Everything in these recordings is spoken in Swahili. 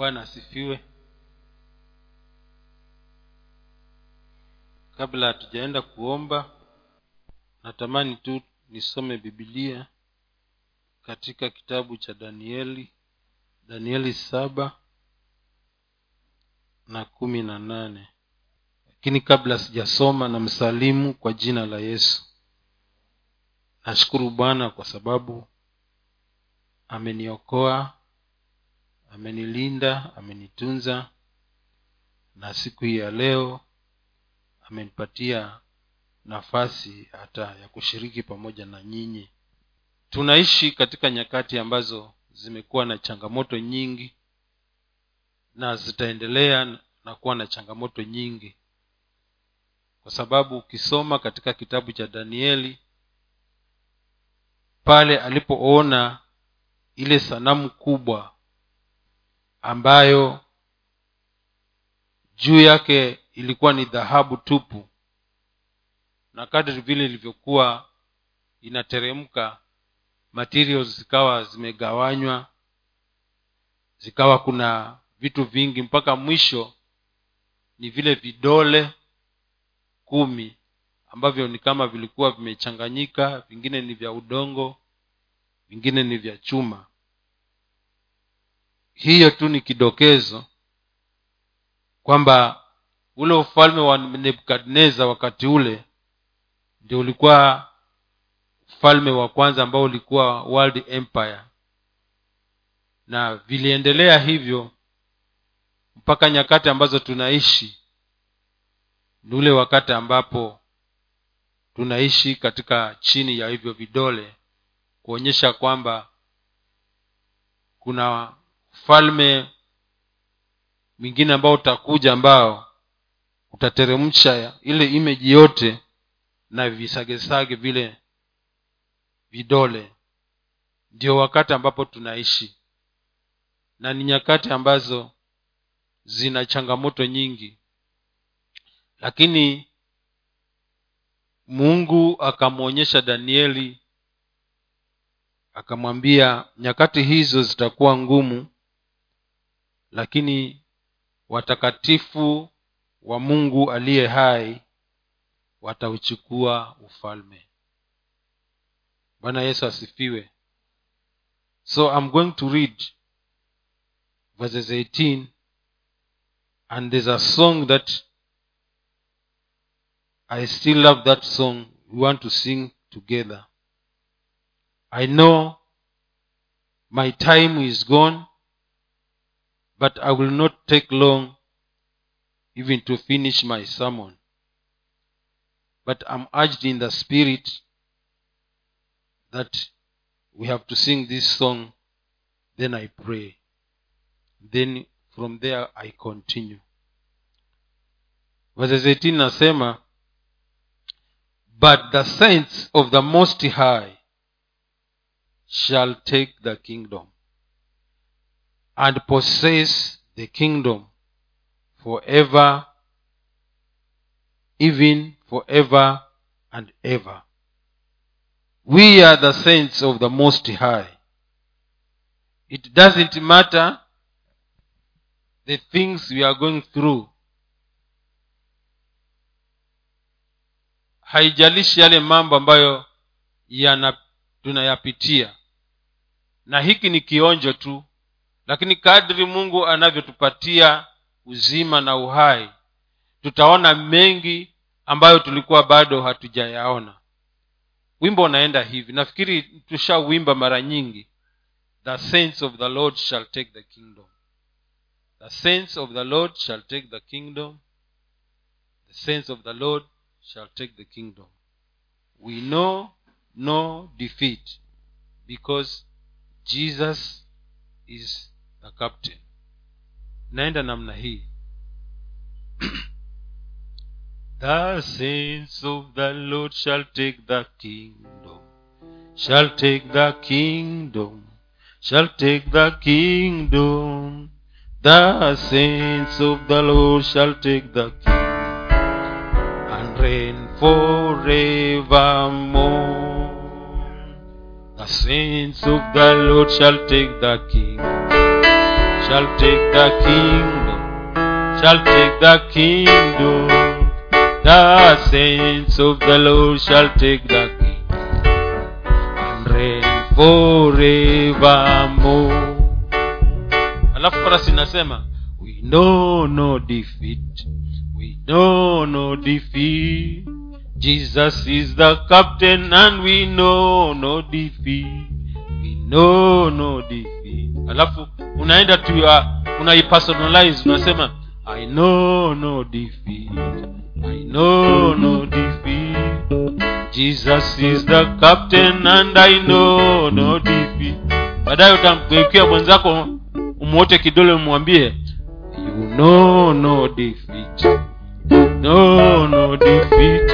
bwana asifiwe. Kabla hatujaenda kuomba natamani tu nisome bibilia katika kitabu cha danieli danieli saba na kumi na nane. Lakini kabla sijasoma na msalimu kwa jina la yesu. Nashukuru bwana kwa sababu ameniokoa amenilinda amenitunza. Na siku hii ya leo amenipatia nafasi hata ya kushiriki pamoja na nyinyi. Tunaishi katika nyakati ambazo zimekuwa na changamoto nyingi na zitaendelea na kuwa na changamoto nyingi. Kwa sababu ukisoma katika kitabu cha danieli pale alipoona ile sanamu kubwa ambayo juu yake ilikuwa ni dhahabu tupu. Na kadri vile ilivyokuwa inateremka materials zikawa zimegawanywa zikawa kuna vitu vingi mpaka mwisho ni vile vidole kumi ambavyo ni kama vilikuwa vimechanganyika vingine ni vya udongo vingine ni vya chuma hiyo tu ni kidokezo kwamba ule ufalme wa nebukadnezar wakati ule ndio ulikuwa ufalme wa kwanza ambao ulikuwa world empire. Na viliendelea hivyo mpaka nyakati ambazo tunaishi ni ule wakati ambapo tunaishi katika chini ya hivyo vidole kuonyesha kwamba kuna ufalme mwingine ambao utakuja ambao utateremsha ile imeji yote na visagesage vile vidole. Ndio wakati ambapo tunaishi. Na ni nyakati ambazo zina changamoto nyingi. Lakini mungu akamwonyesha danieli akamwambia nyakati hizo zitakuwa ngumu lakini watakatifu wa mungu aliye hai watauchukua ufalme. Bwana yesu asifiwe. So i'm going to read verses 18 and there's a song that i still love that song we want to sing together. I know my time is gone but i will not take long even to finish my sermon. But i'm urged in the spirit that we have to sing this song then i pray. Then from there i continue. Verses 18 nasema but the saints of the most high shall take the kingdom and possess the kingdom forever even forever and ever. We are the saints of the most high. It doesn't matter the things we are going through. Haijalishi yale mambo ambayo yana tunayapitia. Na hiki ni kionjo tu lakini kadri mungu anavyotupatia uzima na uhai tutaona mengi ambayo tulikuwa bado hatujayaona. Wimbo unaenda hivi. Nafikiri tushawimba mara nyingi. The saints of the lord shall take the kingdom. The saints of the lord shall take the kingdom. The saints of the lord shall take the kingdom. We know no defeat because jesus is the captain. Naenda namna hii. The saints of the lord shall take the kingdom shall take the kingdom shall take the kingdom. The saints of the lord shall take the kingdom and reign forevermore. The saints of the lord shall take the kingdom shall take the kingdom, shall take the kingdom. The saints of the Lord shall take the kingdom and reign forevermore. Alafu korasi inasema we know no defeat, we know no defeat. Jesus is the captain and we know no defeat. We know no defeat. Alafu unaenda tu ya- unaipersonalize unasema I know no defeat. I know no defeat. Jesus is the captain and I know no defeat. Baadaye utamgeukia mwenzako umwote kidole umwambie you know no defeat. No no defeat.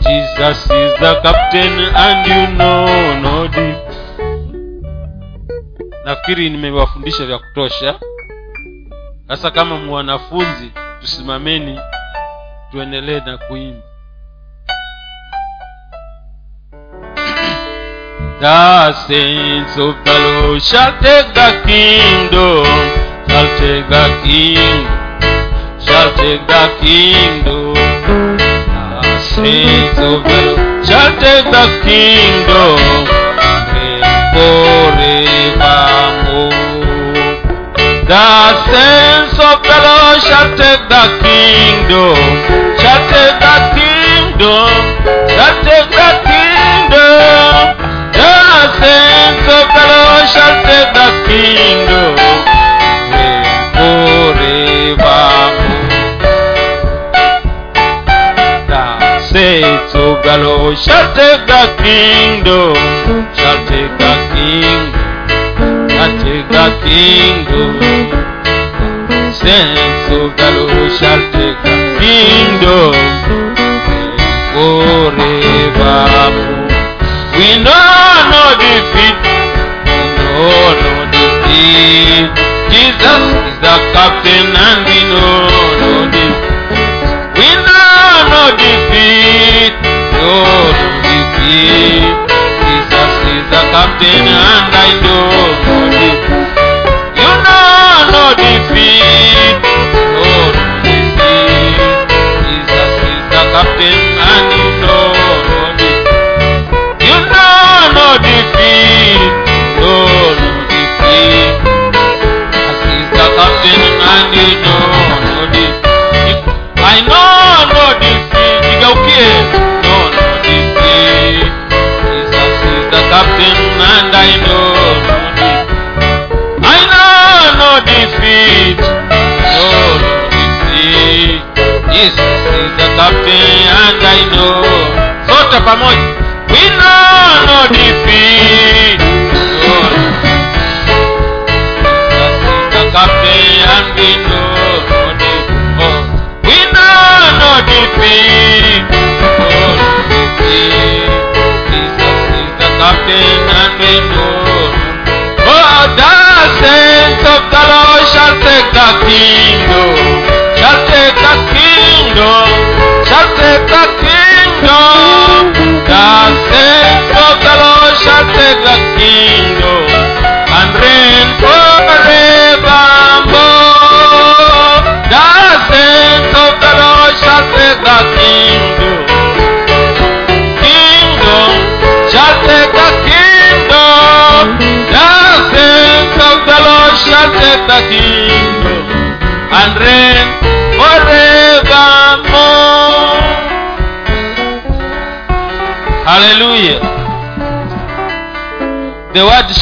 Jesus is the captain and you know no defeat. Nafikiri nimewafundisha vya kutosha. Sasa kama mwanafunzi, tusimameni tuendelee na kuimba. The saints of the Lord shall take the kingdom, shall take The saints of the Lord shall take the kingdom, shall take the kingdom, shall take the kingdom. The saints of the Lord shall take the kingdom, reign forevermore. The saints of the Lord shall take the kingdom, shall take the kingdom, shall take the kingdom. Saints of the Lord shall take the kingdom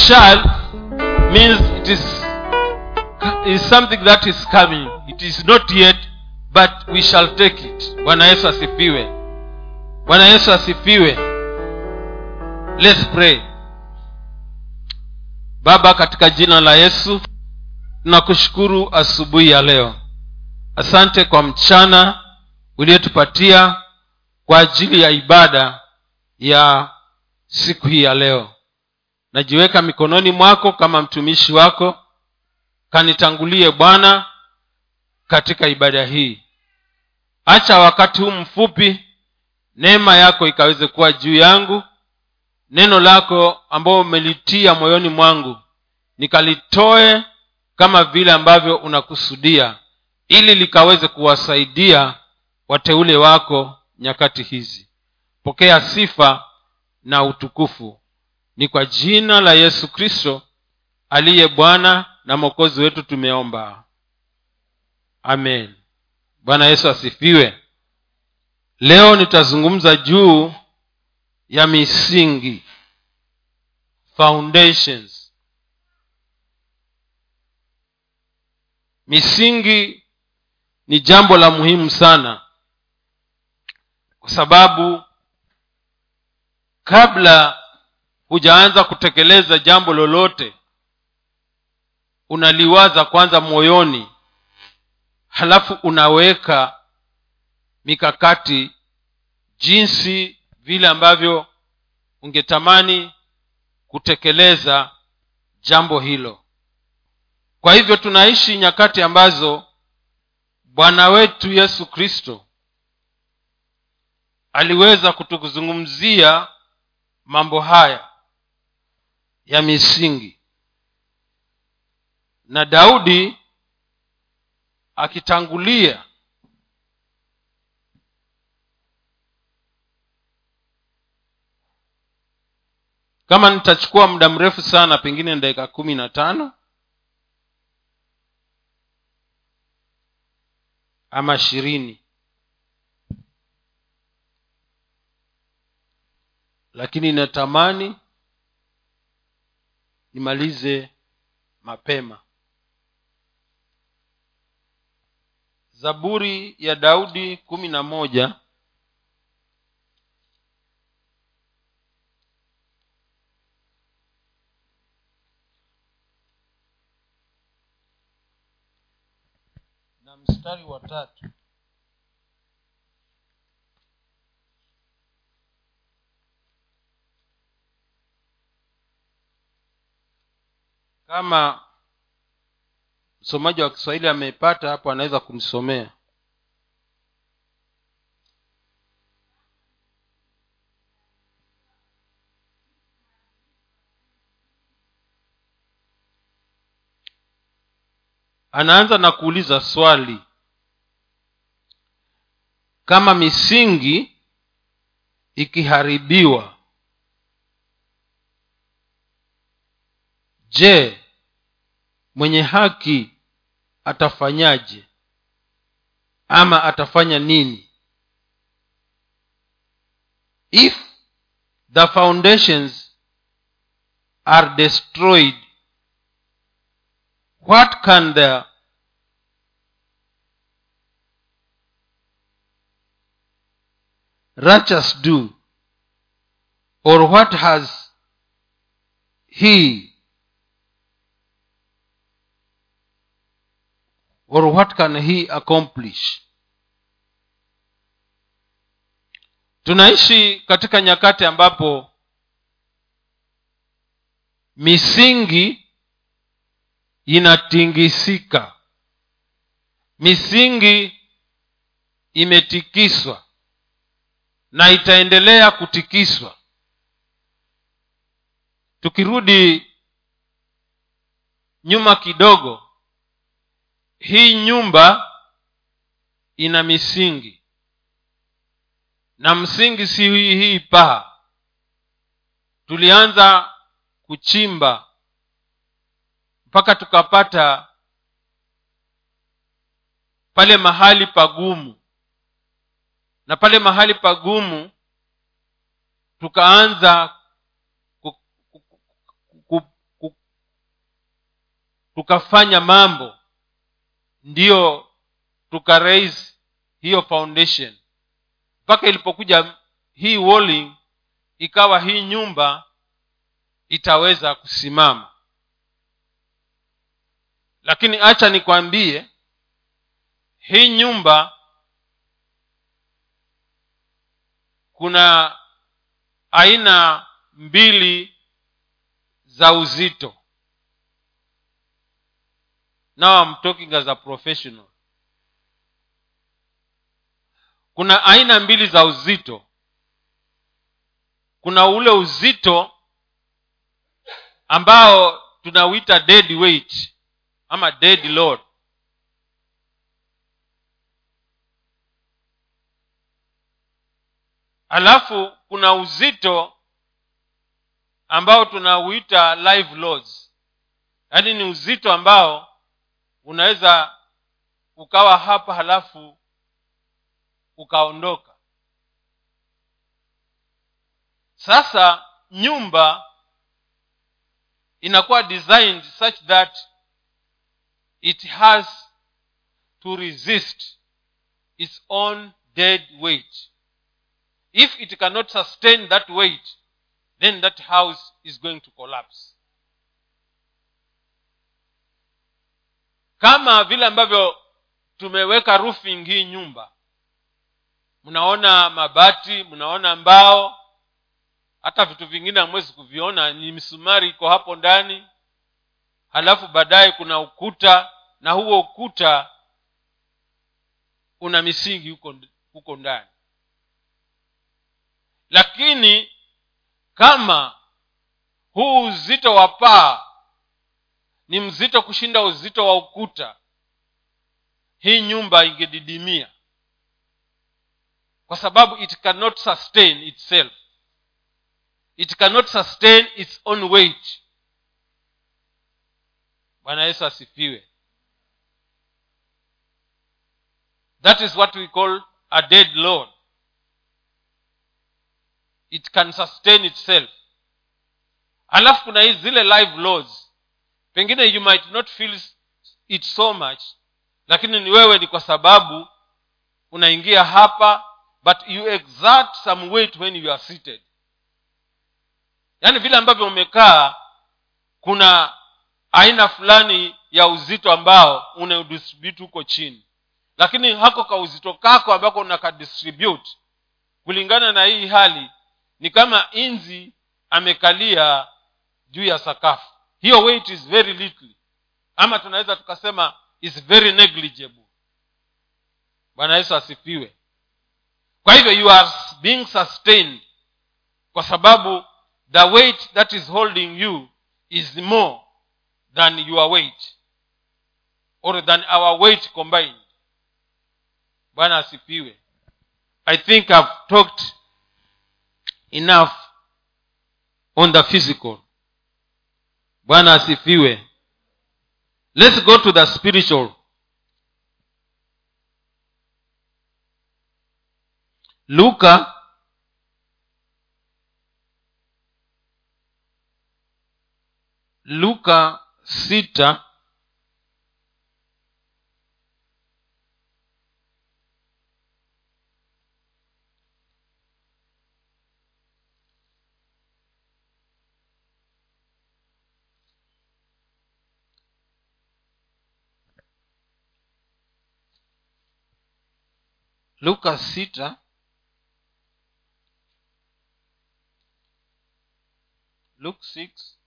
shall means it is is something that is coming. It is not yet, but we shall take it. Bwana Yesu asifiwe. bwana yesu asifiwe let's pray baba katika jina la yesu tunakushukuru asubuhi ya leo asante kwa mchana uliotupatia kwa ajili ya ibada ya siku hii ya leo najiweka mikononi mwako kama mtumishi wako kanitangulie bwana katika ibada hii. Acha wakati huu mfupi neema yako ikaweze kuwa juu yangu neno lako ambayo umelitia moyoni mwangu nikalitoe kama vile ambavyo unakusudia ili likaweze kuwasaidia wateule wako nyakati hizi. Pokea sifa na utukufu ni kwa jina la yesu kristo aliye bwana na mwokozi wetu tumeomba. Amen. Bwana yesu asifiwe. Leo nitazungumza juu ya misingi foundations. Misingi ni jambo la muhimu sana kwa sababu kabla hujaanza kutekeleza jambo lolote unaliwaza kwanza moyoni halafu unaweka mikakati jinsi vile ambavyo ungetamani kutekeleza jambo hilo. Kwa hivyo tunaishi nyakati ambazo bwana wetu yesu kristo aliweza kutuzungumzia mambo haya ya misingi. Na daudi akitangulia kama nitachukua muda mrefu sana pengine dakika kumi na tano ama ishirini. Lakini natamani nimalize mapema. Zaburi ya daudi kumi na moja. Na mstari wa tatu kama msomaji wa kiswahili ameipata hapo anaweza kumsomea. Anaanza na kuuliza swali. Kama misingi ikiharibiwa je mwenye haki atafanyaje? Ama atafanya nini? If the foundations are destroyed what can the righteous do? Or what has he or what can he accomplish? Tunaishi katika nyakati ambapo misingi inatingisika. Misingi imetikiswa na itaendelea kutikiswa. Tukirudi nyuma kidogo hii nyumba ina misingi. Na msingi si hii hii paa. Tulianza kuchimba mpaka tukapata pale mahali pagumu. Na pale mahali pagumu tukaanza tukafanya mambo ndiyo tukaraise hiyo foundation. Mpaka ilipokuja hii walling ikawa hii nyumba itaweza kusimama. Lakini acha nikwambie hii nyumba kuna aina mbili za uzito now I'm talking as a professional. Kuna aina mbili za uzito. Kuna ule uzito ambao tunauita dead weight ama dead load. Alafu kuna uzito ambao tunauita live loads. Yaani ni uzito ambao unaweza ukawa hapa halafu ukaondoka. Sasa nyumba inakuwa designed such that it has to resist its own dead weight. If it cannot sustain that weight then that house is going to collapse kama vile ambavyo tumeweka roofing hii nyumba mnaona mabati mnaona mbao hata vitu vingine hamwezi kuviona ni misumari iko hapo ndani halafu baadaye kuna ukuta na huo ukuta una misingi huko huko ndani. Lakini kama huu uzito wa paa ni mzito kushinda uzito wa ukuta. Hii nyumba ingedidimia. Kwa sababu it cannot sustain itself. It cannot sustain its own weight. Bwana yesu asifiwe. That is what we call a dead load it can sustain itself. Alafu kuna hii zile live loads pengine you might not feel it so much lakini ni wewe ni kwa sababu unaingia hapa but you exert some weight when you are seated. Yaani vile ambavyo umekaa kuna aina fulani ya uzito ambao unaudistribute huko chini. Lakini hako ka uzito kako ambako unakadistribute kulingana na hii hali ni kama inzi amekalia juu ya sakafu hiyo weight is very little. Ama tunaweza tukasema is very negligible. Bwana yesu asifiwe. Kwa hivyo you are being sustained kwa sababu the weight that is holding you is more than your weight or than our weight combined. Bwana asifiwe. I think i've talked enough on the physical bwana asifiwe. Let's go to the spiritual. Luka. Luka sita luka sita. Luke 6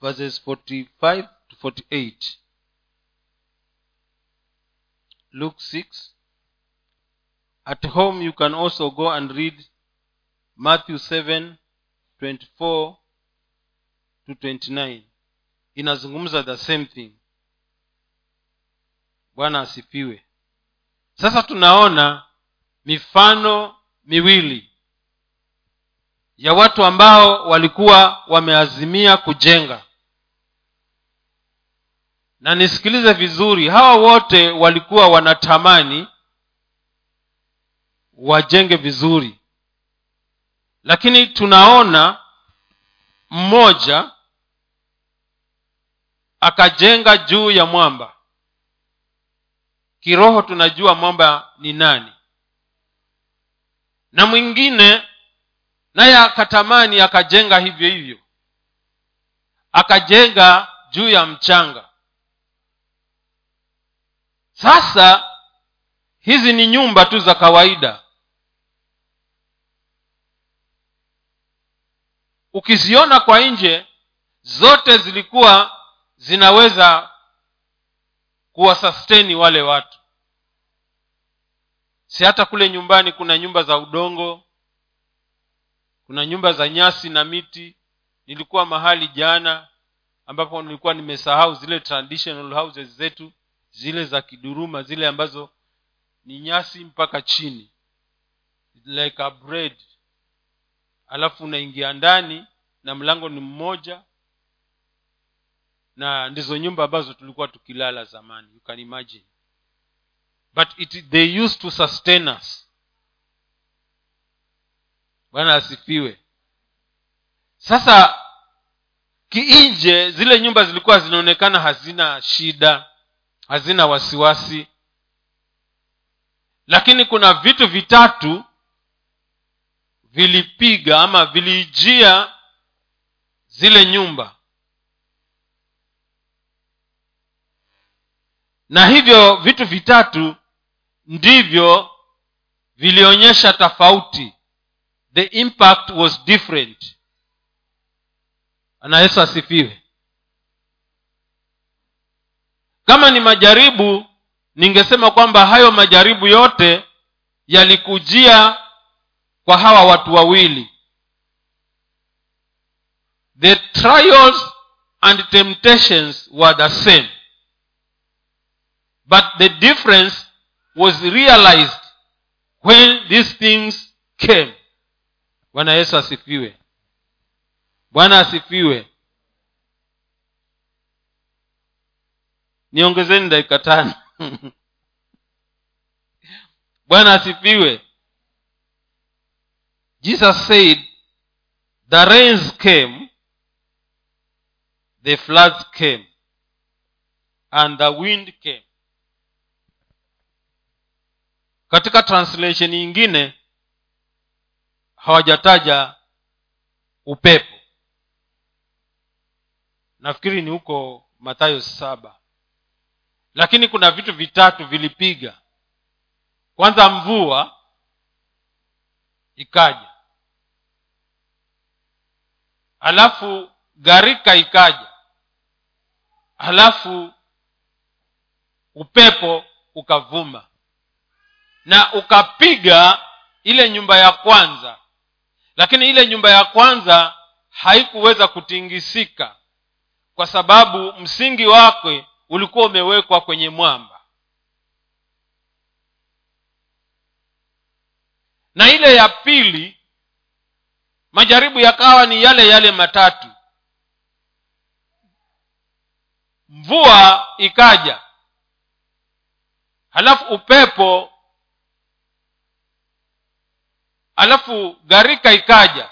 verses 45 to 48 luke 6 at home you can also go and read matthew 7 24 to 29 inazungumza the same thing bwana asifiwe. Sasa tunaona mifano miwili ya watu ambao walikuwa wameazimia kujenga. Na nisikilize vizuri hawa wote walikuwa wanatamani wajenge vizuri. Lakini tunaona mmoja akajenga juu ya mwamba kiroho tunajua mwamba ni nani. Na mwingine naye akatamani akajenga hivyo hivyo. Akajenga juu ya mchanga. Sasa hizi ni nyumba tu za kawaida. Ukiziona kwa nje zote zilikuwa zinaweza kuwasasteni wale watu. Si hata kule nyumbani kuna nyumba za udongo kuna nyumba za nyasi na miti. Nilikuwa mahali jana ambapo nilikuwa nimesahau zile traditional houses zetu zile za kiduruma zile ambazo ni nyasi mpaka chini like a bread. Alafu unaingia ndani na mlango ni mmoja na ndizo nyumba ambazo tulikuwa tukilala zamani you can imagine. But it, they used to sustain us. Bwana asifiwe. Sasa kiinje zile nyumba zilikuwa zinaonekana hazina shida hazina wasiwasi. Lakini kuna vitu vitatu vilipiga ama vilijia zile nyumba na hivyo vitu vitatu ndivyo vilionyesha tofauti. The impact was different. Ana yesu asifiwe. Kama ni majaribu ningesema kwamba hayo majaribu yote yalikujia kwa hawa watu wawili. The trials and temptations were the same but the difference was realized when these things came. Bwana yesu asifiwe. Bwana asifiwe. Niongezeni dakika tano. Bwana asifiwe. Jesus said the rains came the floods came and the wind came katika translation nyingine hawajataja upepo. Nafikiri ni huko mathayo saba. Lakini kuna vitu vitatu vilipiga. Kwanza mvua ikaja. Halafu gharika ikaja. Halafu upepo ukavuma na ukapiga ile nyumba ya kwanza. Lakini ile nyumba ya kwanza haikuweza kutingisika kwa sababu msingi wake ulikuwa umewekwa kwenye mwamba. Na ile ya pili majaribu yakawa ni yale yale matatu. Mvua ikaja. Halafu upepo halafu gharika ikaja.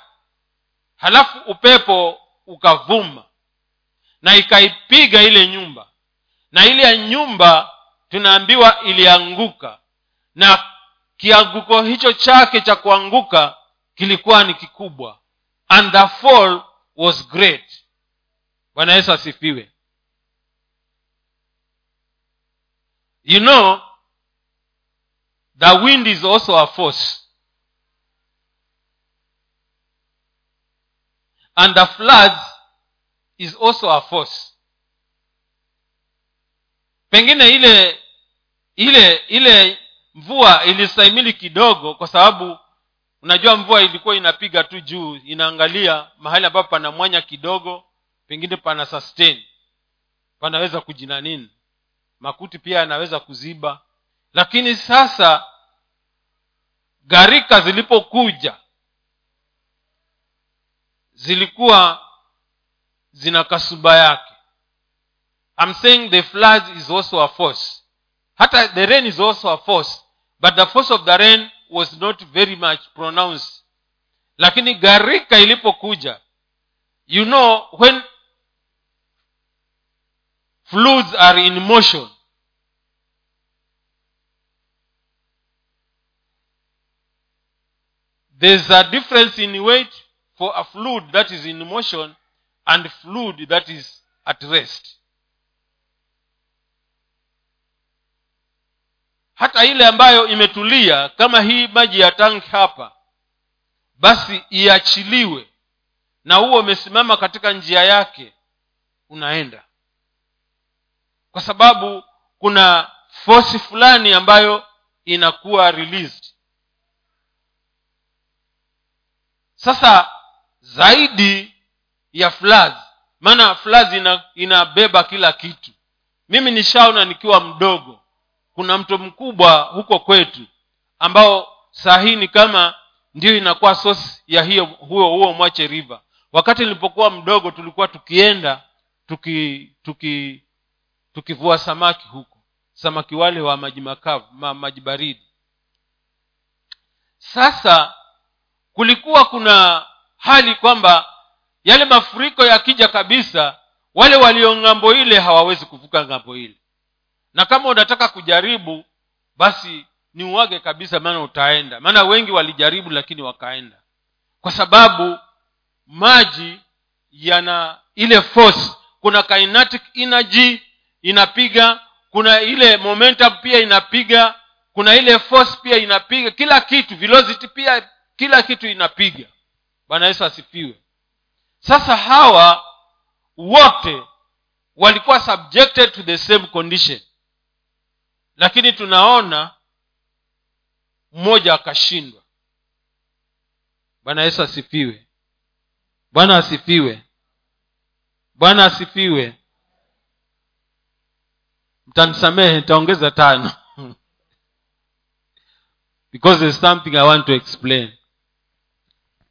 Halafu upepo ukavuma. Na ikaipiga ile nyumba. Na ile nyumba tunaambiwa ilianguka. Na kianguko hicho chake cha kuanguka kilikuwa ni kikubwa. And the fall was great. Bwana yesu asifiwe. You know the wind is also a force and the floods is also a force. Pengine ile ile ile mvua ilistahimili kidogo kwa sababu unajua mvua ilikuwa inapiga tu juu inaangalia mahali ambapo pana mwanya kidogo pengine pana sustain. Panaweza kujina nini? Makuti pia yanaweza kuziba. Lakini sasa gharika zilipokuja zilikuwa zina kasuba yake. I'm saying the flood is also a force. Hata the rain is also a force but the force of the rain was not very much pronounced. Lakini gharika ilipokuja you know when floods are in motion there's a difference in weight for a fluid that is in motion and fluid that is at rest. Hata ile ambayo imetulia kama hii maji ya tanki hapa basi iachiliwe na huo umesimama katika njia yake unaenda. Kwa sababu kuna fosi fulani ambayo inakuwa released. Sasa zaidi ya floods maana floods ina, inabeba kila kitu. Mimi nishaona nikiwa mdogo kuna mto mkubwa huko kwetu ambao sahii ni kama ndio inakuwa sosi ya hiyo huo huo mwache riva wakati nilipokuwa mdogo tulikuwa tukienda tuki tuki tukivua samaki huko. Samaki wale wa maji makavu ma, maji baridi. Sasa kulikuwa kuna hali kwamba yale mafuriko yakija kabisa wale walio ng'ambo ile hawawezi kuvuka ng'ambo ile. Na kama unataka kujaribu basi ni uwage kabisa maana utaenda. Maana wengi walijaribu lakini wakaenda. Kwa sababu maji yana ile force. Kuna kinetic energy inapiga kuna ile momentum pia inapiga kuna ile force pia inapiga kila kitu velocity pia kila kitu inapiga bwana yesu asifiwe. Sasa hawa wote walikuwa subjected to the same condition. Lakini tunaona mmoja akashindwa. Bwana yesu asifiwe. Bwana asifiwe. Bwana asifiwe. Mtanisamehe nitaongeza tano. Because there's something i want to explain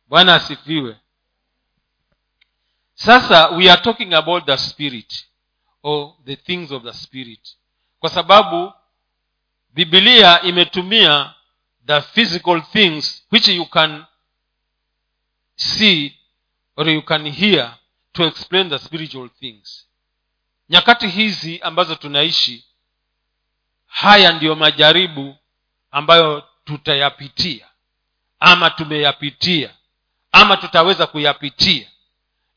bwana asifiwe. Sasa we are talking about the spirit or the things of the spirit. Kwa sababu bibilia imetumia the physical things which you can see or you can hear to explain the spiritual things. Nyakati hizi ambazo tunaishi haya ndiyo majaribu ambayo tutayapitia ama tumeyapitia ama tutaweza kuyapitia.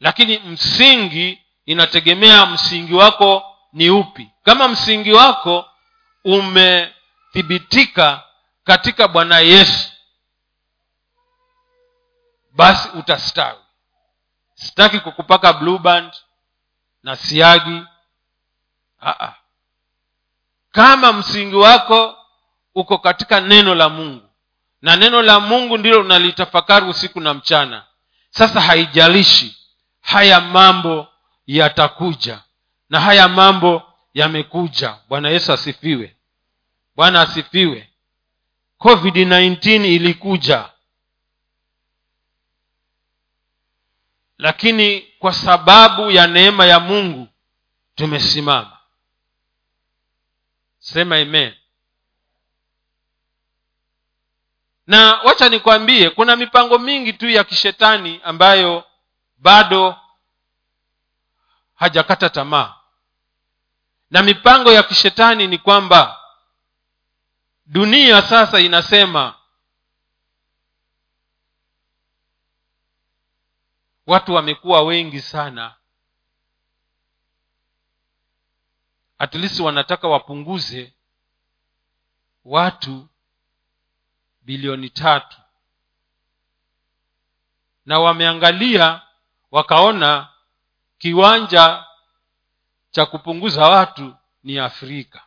Lakini msingi inategemea msingi wako ni upi. Kama msingi wako umethibitika katika bwana yesu basi utastawi. Sitaki kukupaka blue band na siagi. Aa. kama msingi wako uko katika neno la mungu na neno la mungu ndilo unalitafakari usiku na mchana. Sasa haijalishi haya mambo yatakuja na haya mambo yamekuja. Bwana yesu asifiwe. Bwana asifiwe. Covid-19 ilikuja. Lakini kwa sababu ya neema ya mungu tumesimama. Sema amen na wacha nikwambie kuna mipango mingi tu ya kishetani ambayo bado hajakata tamaa. Na mipango ya kishetani ni kwamba dunia sasa inasema watu wamekuwa wengi sana. At least wanataka wapunguze watu bilioni tatu. Na wameangalia wakaona kiwanja cha kupunguza watu ni afrika.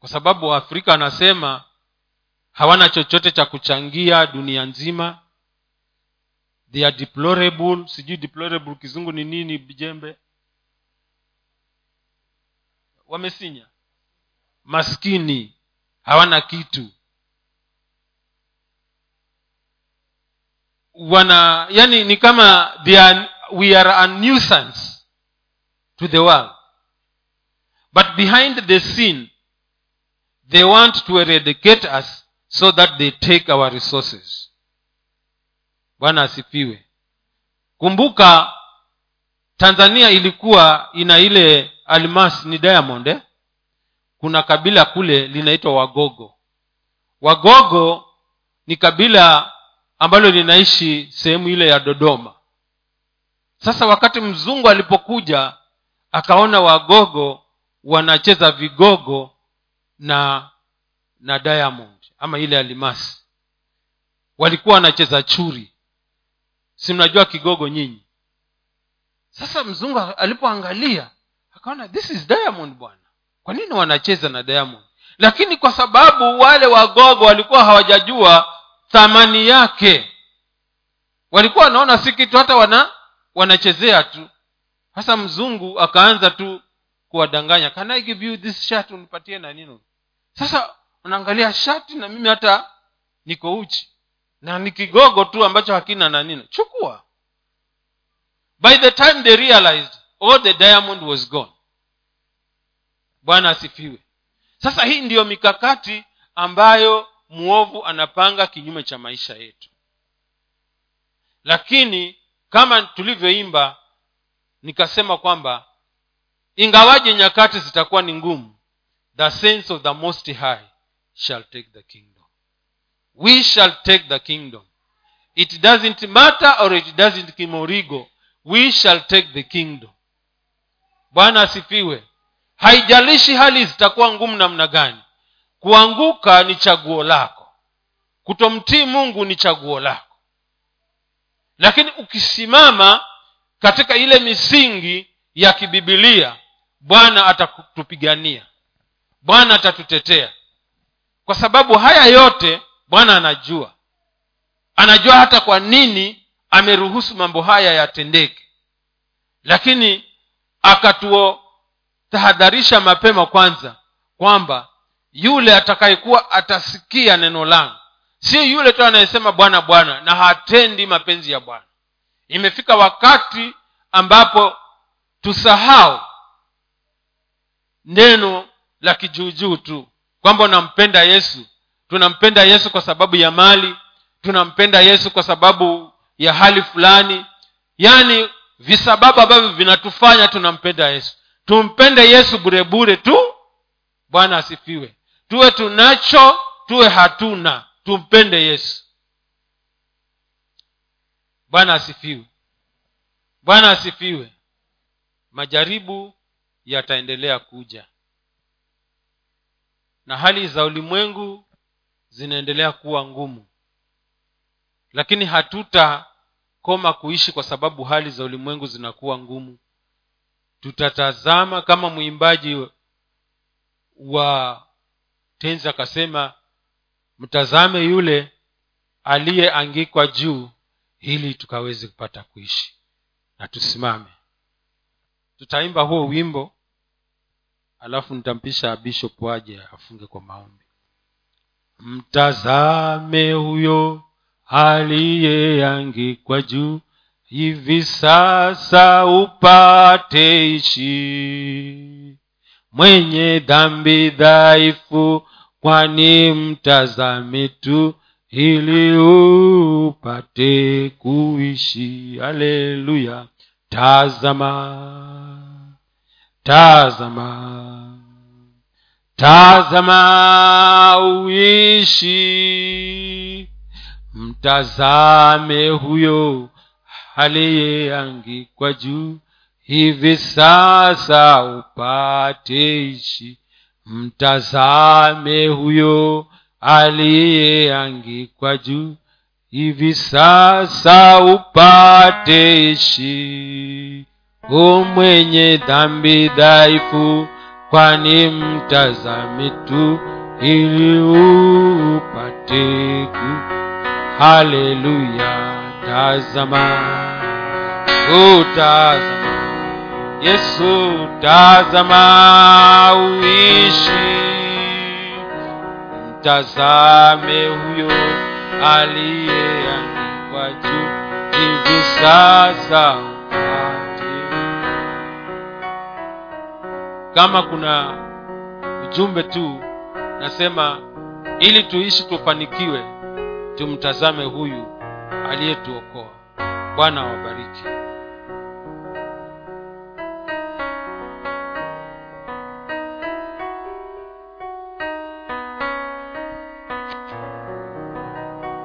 Kwa sababu waafrika wanasema hawana chochote cha kuchangia dunia nzima. They are deplorable. Sijui deplorable kizungu ni nini jembe wamesinya. Maskini hawana kitu. Wana yani ni kama they are, we are a nuisance to the world. But behind the scene they want to eradicate us so that they take our resources. Bwana asifiwe. Kumbuka tanzania ilikuwa ina ile almas ni diamond eh? Kuna kabila kule linaitwa wagogo. Wagogo ni kabila ambalo linaishi sehemu ile ya dodoma. Sasa wakati mzungu alipokuja akaona wagogo wanacheza vigogo na na diamond ama ile alimasi walikuwa wanacheza churi. Si mnajua kigogo nyinyi? Sasa mzungu alipoangalia akaona this is diamond bwana kwa nini wanacheza na diamond? Lakini kwa sababu wale wagogo walikuwa hawajajua thamani yake. Walikuwa wanaona si kitu hata wana wanachezea tu. Sasa mzungu akaanza tu kuwadanganya can i give you this shirt? Unipatie na nini? Sasa unaangalia shati na mimi hata niko uchi. Na ni kigogo tu ambacho hakina na nini. Chukua. By the time they realized all the diamond was gone bwana asifiwe. Sasa hii ndiyo mikakati ambayo mwovu anapanga kinyume cha maisha yetu. Lakini kama tulivyoimba nikasema kwamba ingawaje nyakati zitakuwa ni ngumu the sense of the most high shall take the kingdom. We shall take the kingdom. It doesn't matter or it doesn't kimorigo we shall take the kingdom. Bwana asifiwe haijalishi hali zitakuwa ngumu namna gani. Kuanguka ni chaguo lako. Kutomtii mungu ni chaguo lako. Lakini ukisimama katika ile misingi ya kibibilia bwana atatupigania bwana atatutetea. Kwa sababu haya yote bwana anajua. Anajua hata kwa nini ameruhusu mambo haya yatendeke. Lakini akatuotahadharisha mapema kwanza kwamba yule atakayekuwa atasikia neno langu si yule tu anayesema bwana bwana na hatendi mapenzi ya bwana. Imefika wakati ambapo tusahau neno la kijuujuu tu kwamba unampenda yesu. Tunampenda yesu kwa sababu ya mali tunampenda yesu kwa sababu ya hali fulani. Yaani visababu ambavyo vinatufanya tunampenda yesu tumpende yesu burebure tu. Bwana asifiwe. Tuwe tunacho tuwe hatuna. Tumpende yesu. Bwana asifiwe. Bwana asifiwe. Majaribu yataendelea kuja. Na hali za ulimwengu zinaendelea kuwa ngumu. Lakini hatutakoma kuishi kwa sababu hali za ulimwengu zinakuwa ngumu tutatazama kama mwimbaji wa tenzi akasema mtazame yule aliyeangikwa juu ili tukaweze kupata kuishi. Na tusimame. Tutaimba huo wimbo alafu nitampisha bishop aje afunge kwa maombi. Mtazame huyo aliyeangikwa juu hivi sasa upate ishi. Mwenye dhambi dhaifu kwani mtazame tu ili upate kuishi. Haleluya. Tazama. Tazama. Tazama uishi. Mtazame huyo aliyeangikwa juu hivi sasa upate ishi. Mtazame huyo aliyeangikwa juu hivi sasa upate ishi. U mwenye dhambi dhaifu kwani mtazame tu ili upate haleluya tazama. Utazama. Yesu tazama. Uishi. Mtazame huyo aliyeandikwa juu. Hivi sasa kama kuna ujumbe tu nasema ili tuishi tufanikiwe tumtazame huyu aliyetuokoa bwana awabariki